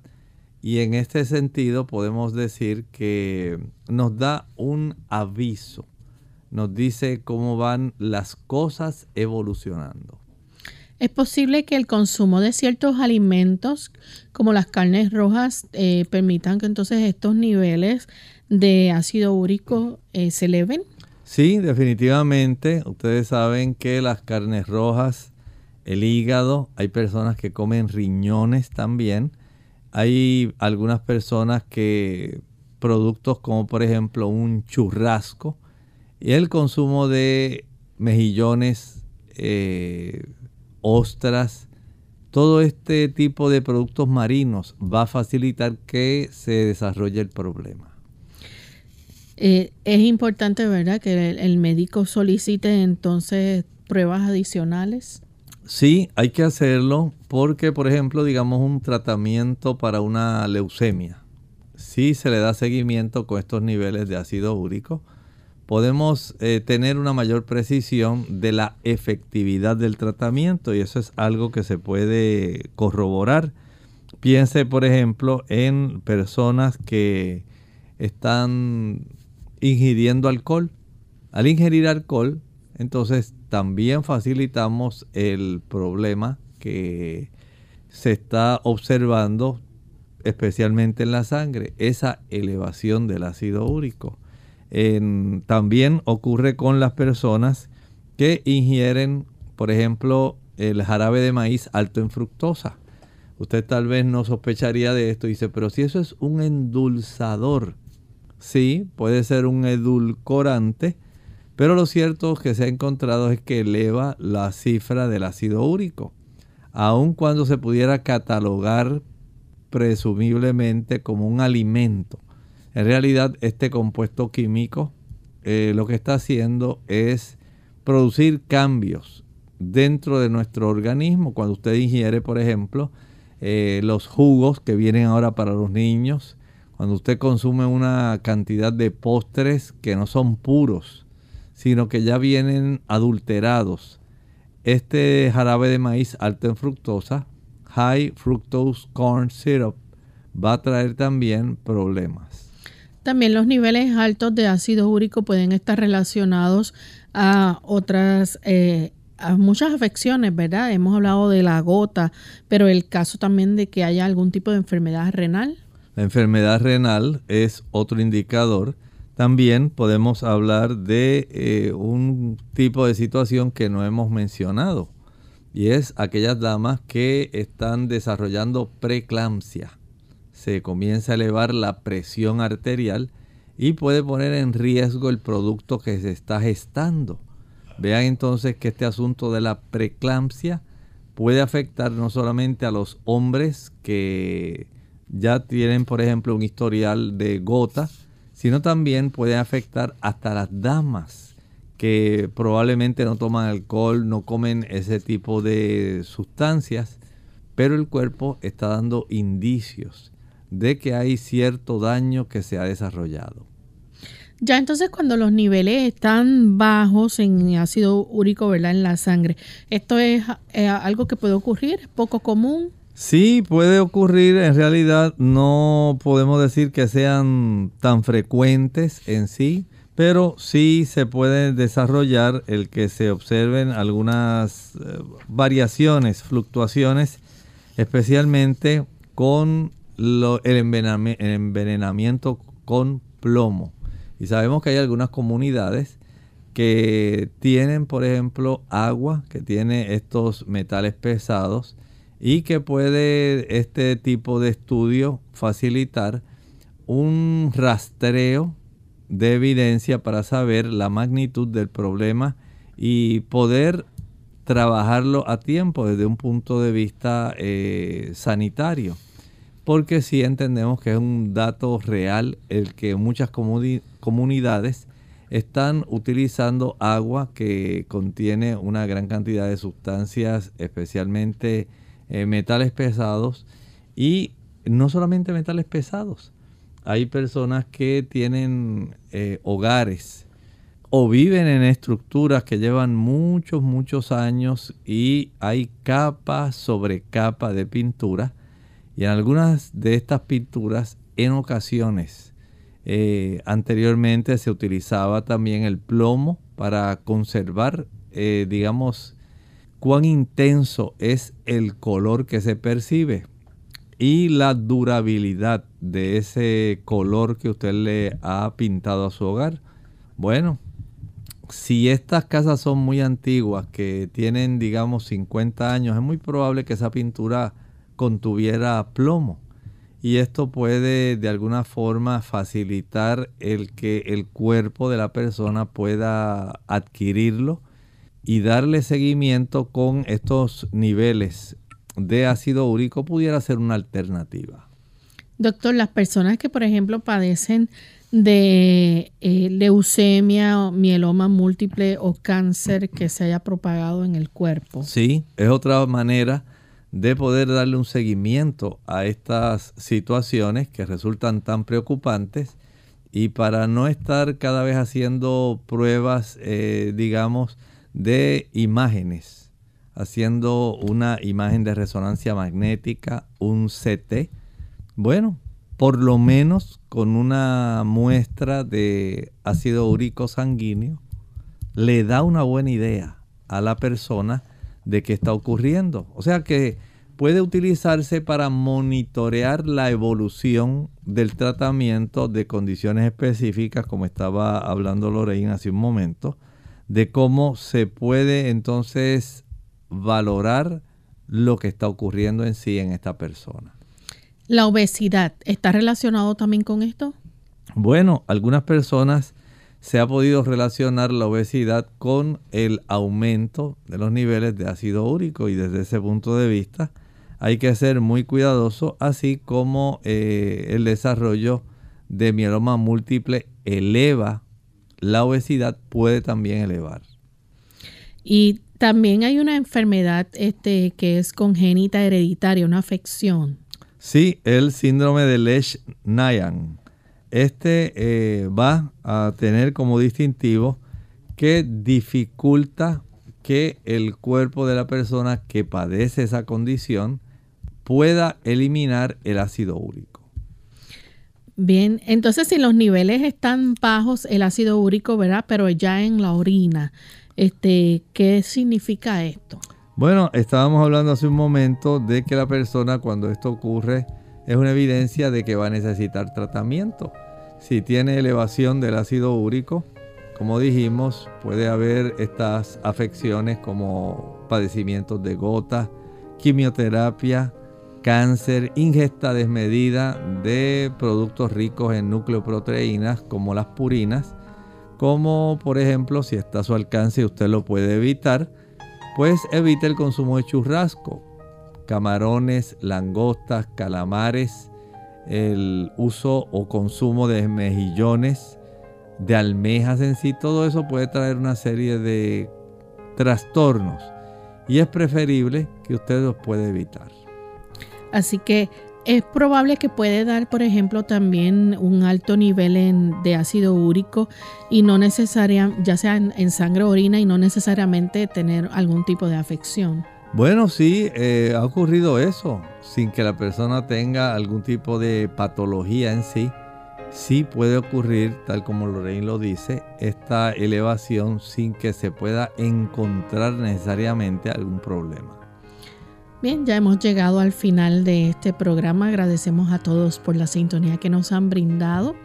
Y en este sentido podemos decir que nos da un aviso, nos dice cómo van las cosas evolucionando. Es posible que el consumo de ciertos alimentos, como las carnes rojas, eh, permitan que entonces estos niveles de ácido úrico eh, se eleven. Sí, definitivamente. Ustedes saben que las carnes rojas, el hígado, hay personas que comen riñones también. Hay algunas personas que productos como por ejemplo un churrasco el consumo de mejillones, eh, ostras, todo este tipo de productos marinos va a facilitar que se desarrolle el problema. Eh, es importante, ¿verdad?, que el, médico solicite entonces pruebas adicionales. Sí, hay que hacerlo porque, por ejemplo, digamos un tratamiento para una leucemia, si se le da seguimiento con estos niveles de ácido úrico, podemos eh, tener una mayor precisión de la efectividad del tratamiento y eso es algo que se puede corroborar. Piense, por ejemplo, en personas que están ingiriendo alcohol. Al ingerir alcohol, entonces también facilitamos el problema que se está observando especialmente en la sangre, esa elevación del ácido úrico. También ocurre con las personas que ingieren, por ejemplo, el jarabe de maíz alto en fructosa. Usted tal vez no sospecharía de esto dice, pero si eso es un endulzador, sí, puede ser un edulcorante, pero lo cierto que se ha encontrado es que eleva la cifra del ácido úrico, aun cuando se pudiera catalogar presumiblemente como un alimento. En realidad este compuesto químico eh, lo que está haciendo es producir cambios dentro de nuestro organismo. Cuando usted ingiere, por ejemplo, eh, los jugos que vienen ahora para los niños, cuando usted consume una cantidad de postres que no son puros, sino que ya vienen adulterados. Este jarabe de maíz alto en fructosa, high fructose corn syrup, va a traer también problemas. También los niveles altos de ácido úrico pueden estar relacionados a otras, eh, a muchas afecciones, ¿verdad? Hemos hablado de la gota, pero el caso también de que haya algún tipo de enfermedad renal. La enfermedad renal es otro indicador. También podemos hablar de eh, un tipo de situación que no hemos mencionado y es aquellas damas que están desarrollando preeclampsia. Se comienza a elevar la presión arterial y puede poner en riesgo el producto que se está gestando. Vean entonces que este asunto de la preeclampsia puede afectar no solamente a los hombres que ya tienen, por ejemplo, un historial de gota, sino también puede afectar hasta las damas que probablemente no toman alcohol, no comen ese tipo de sustancias, pero el cuerpo está dando indicios de que hay cierto daño que se ha desarrollado. Ya entonces cuando los niveles están bajos en ácido úrico, ¿verdad? En la sangre, ¿esto es eh, algo que puede ocurrir? ¿Es poco común? Sí, puede ocurrir, en realidad no podemos decir que sean tan frecuentes en sí, pero sí se puede desarrollar el que se observen algunas eh, variaciones, fluctuaciones, especialmente con el, envenenamiento con plomo. Y sabemos que hay algunas comunidades que tienen, por ejemplo, agua, que tiene estos metales pesados y que puede este tipo de estudio facilitar un rastreo de evidencia para saber la magnitud del problema y poder trabajarlo a tiempo desde un punto de vista eh, sanitario. Porque si entendemos que es un dato real el que muchas comunidades están utilizando agua que contiene una gran cantidad de sustancias, especialmente eh, metales pesados y no solamente metales pesados. Hay personas que tienen eh, hogares o viven en estructuras que llevan muchos, muchos años y hay capa sobre capa de pintura. Y en algunas de estas pinturas, en ocasiones, eh, anteriormente se utilizaba también el plomo para conservar, eh, digamos, cuán intenso es el color que se percibe y la durabilidad de ese color que usted le ha pintado a su hogar. Bueno, si estas casas son muy antiguas, que tienen, digamos, 50 años, es muy probable que esa pintura contuviera plomo y esto puede de alguna forma facilitar el que el cuerpo de la persona pueda adquirirlo y darle seguimiento con estos niveles de ácido úrico pudiera ser una alternativa. Doctor, las personas que por ejemplo padecen de eh, leucemia, mieloma múltiple o cáncer que se haya propagado en el cuerpo. Sí, es otra manera de poder darle un seguimiento a estas situaciones que resultan tan preocupantes y para no estar cada vez haciendo pruebas, eh, digamos, de imágenes, haciendo una imagen de resonancia magnética, un CT, bueno, por lo menos con una muestra de ácido úrico sanguíneo, le da una buena idea a la persona de qué está ocurriendo. O sea que puede utilizarse para monitorear la evolución del tratamiento de condiciones específicas, como estaba hablando Lorraine hace un momento, de cómo se puede entonces valorar lo que está ocurriendo en sí en esta persona. ¿La obesidad está relacionado también con esto? Bueno, algunas personas se ha podido relacionar la obesidad con el aumento de los niveles de ácido úrico y desde ese punto de vista hay que ser muy cuidadoso, así como eh, el desarrollo de mieloma múltiple eleva la obesidad, puede también elevar. Y también hay una enfermedad este, que es congénita hereditaria, una afección. Sí, el síndrome de Lesch-Nayan este eh, va a tener como distintivo que dificulta que el cuerpo de la persona que padece esa condición pueda eliminar el ácido úrico. Bien, entonces si los niveles están bajos, el ácido úrico, ¿verdad? Pero ya en la orina, este, ¿qué significa esto? Bueno, estábamos hablando hace un momento de que la persona cuando esto ocurre es una evidencia de que va a necesitar tratamiento. Si tiene elevación del ácido úrico, como dijimos, puede haber estas afecciones como padecimientos de gota, quimioterapia, cáncer, ingesta desmedida de productos ricos en nucleoproteínas como las purinas, como por ejemplo si está a su alcance y usted lo puede evitar, pues evite el consumo de churrasco, camarones, langostas, calamares, el uso o consumo de mejillones, de almejas en sí, todo eso puede traer una serie de trastornos y es preferible que usted los pueda evitar. Así que es probable que puede dar, por ejemplo, también un alto nivel de ácido úrico y no necesariamente, ya sea en, sangre o orina y no necesariamente tener algún tipo de afección. Bueno, sí, eh, ha ocurrido eso, sin que la persona tenga algún tipo de patología en sí. Sí puede ocurrir, tal como Lorraine lo dice, esta elevación sin que se pueda encontrar necesariamente algún problema. Bien, ya hemos llegado al final de este programa. Agradecemos a todos por la sintonía que nos han brindado.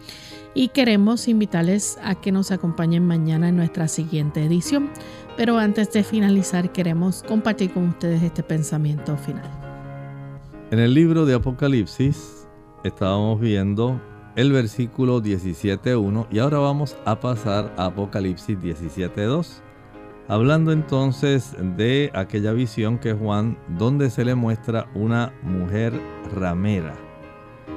y queremos invitarles a que nos acompañen mañana en nuestra siguiente edición. Pero antes de finalizar queremos compartir con ustedes este pensamiento final. En el libro de Apocalipsis estábamos viendo el versículo 17.1 y ahora vamos a pasar a Apocalipsis 17.2. Hablando entonces de aquella visión que Juan, donde se le muestra una mujer ramera.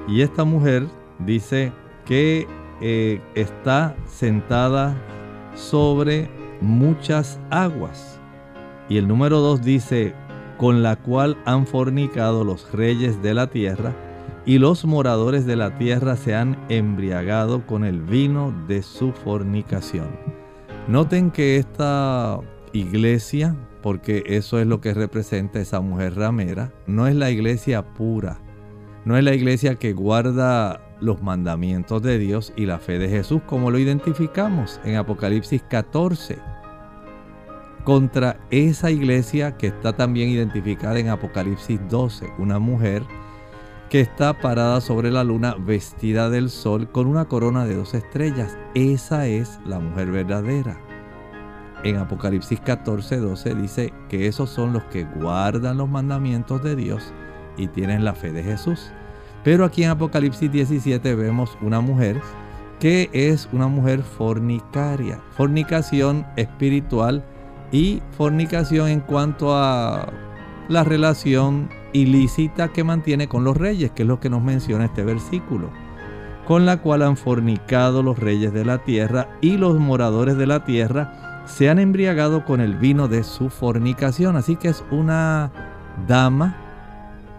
Y esta mujer dice que eh, está sentada sobre muchas aguas. Y el número 2 dice, con la cual han fornicado los reyes de la tierra, y los moradores de la tierra se han embriagado con el vino de su fornicación. Noten que esta iglesia, porque eso es lo que representa esa mujer ramera, no es la iglesia pura, no es la iglesia que guarda los mandamientos de Dios y la fe de Jesús como lo identificamos en Apocalipsis 14. Contra esa iglesia que está también identificada en Apocalipsis 12, una mujer que está parada sobre la luna vestida del sol con una corona de dos estrellas. Esa es la mujer verdadera. En Apocalipsis 14, 12 dice que esos son los que guardan los mandamientos de Dios y tienen la fe de Jesús. Pero aquí en Apocalipsis 17 vemos una mujer que es una mujer fornicaria, fornicación espiritual y fornicación en cuanto a la relación ilícita que mantiene con los reyes, que es lo que nos menciona este versículo, con la cual han fornicado los reyes de la tierra y los moradores de la tierra se han embriagado con el vino de su fornicación. Así que es una dama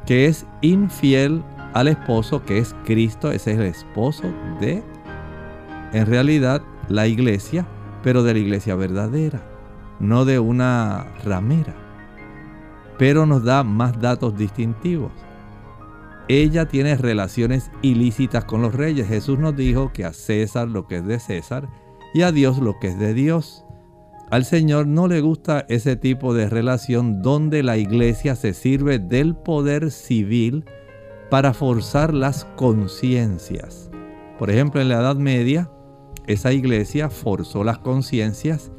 que es infiel al esposo, que es Cristo, ese es el esposo de, en realidad, la iglesia, pero de la iglesia verdadera, no de una ramera pero nos da más datos distintivos. Ella tiene relaciones ilícitas con los reyes. Jesús nos dijo que a César lo que es de César y a Dios lo que es de Dios. Al Señor no le gusta ese tipo de relación donde la iglesia se sirve del poder civil para forzar las conciencias. Por ejemplo, en la Edad Media, esa iglesia forzó las conciencias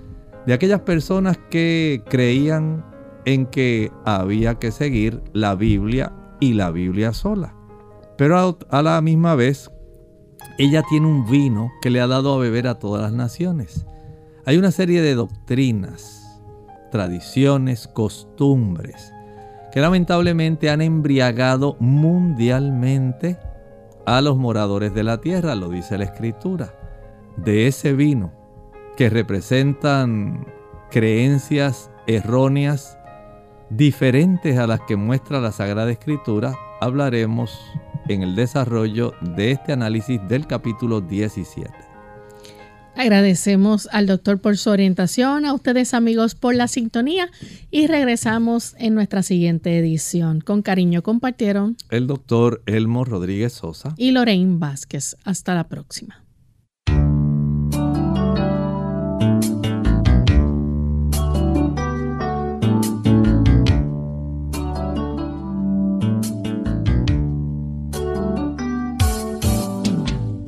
de aquellas personas que creían en que había que seguir la Biblia y la Biblia sola. Pero a, la misma vez, ella tiene un vino que le ha dado a beber a todas las naciones. Hay una serie de doctrinas, tradiciones, costumbres, que lamentablemente han embriagado mundialmente a los moradores de la tierra, lo dice la escritura. De ese vino que representan creencias erróneas diferentes a las que muestra la Sagrada Escritura, hablaremos en el desarrollo de este análisis del capítulo 17. Agradecemos al doctor por su orientación, a ustedes amigos por la sintonía y regresamos en nuestra siguiente edición. Con cariño compartieron el doctor Elmo Rodríguez Sosa y Lorraine Vázquez. Hasta la próxima.